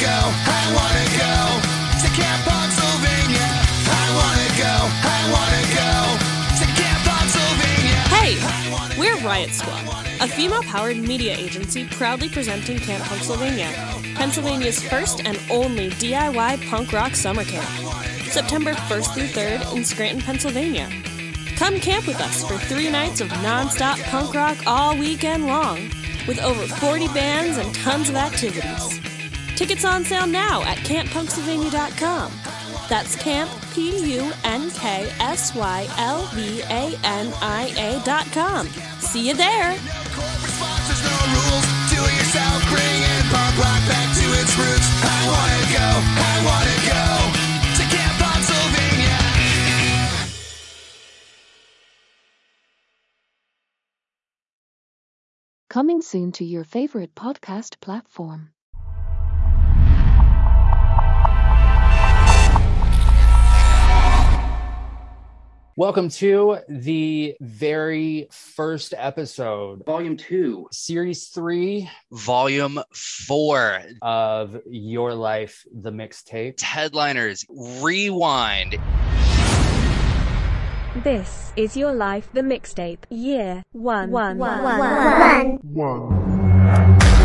go, I wanna go to Camp Punksylvania. I wanna go, I wanna go to Camp Punksylvania. Hey, we're Riot Squad, a female powered media agency proudly presenting Camp Punksylvania, Pennsylvania's first and only DIY punk rock summer camp. September 1st through 3rd in Scranton, Pennsylvania. Come camp with us for three nights of non-stop punk rock all weekend long, with over 40 bands and tons of activities. Tickets on sale now at camppunksylvania.com. That's camp, P-U-N-K-S-Y-L-V-A-N-I-A dot com. See you there! Corporate sponsors, no rules. Do it yourself, bringing punk rock back to its roots. I wanna go, I wanna go to Camp Punksylvania. Coming soon to your favorite podcast platform. Welcome to the very first episode, Volume two. series three Volume 4 of Your Life, the mixtape. Headliners Rewind. This is Your Life the Mixtape, Year 1. one, one, one, One.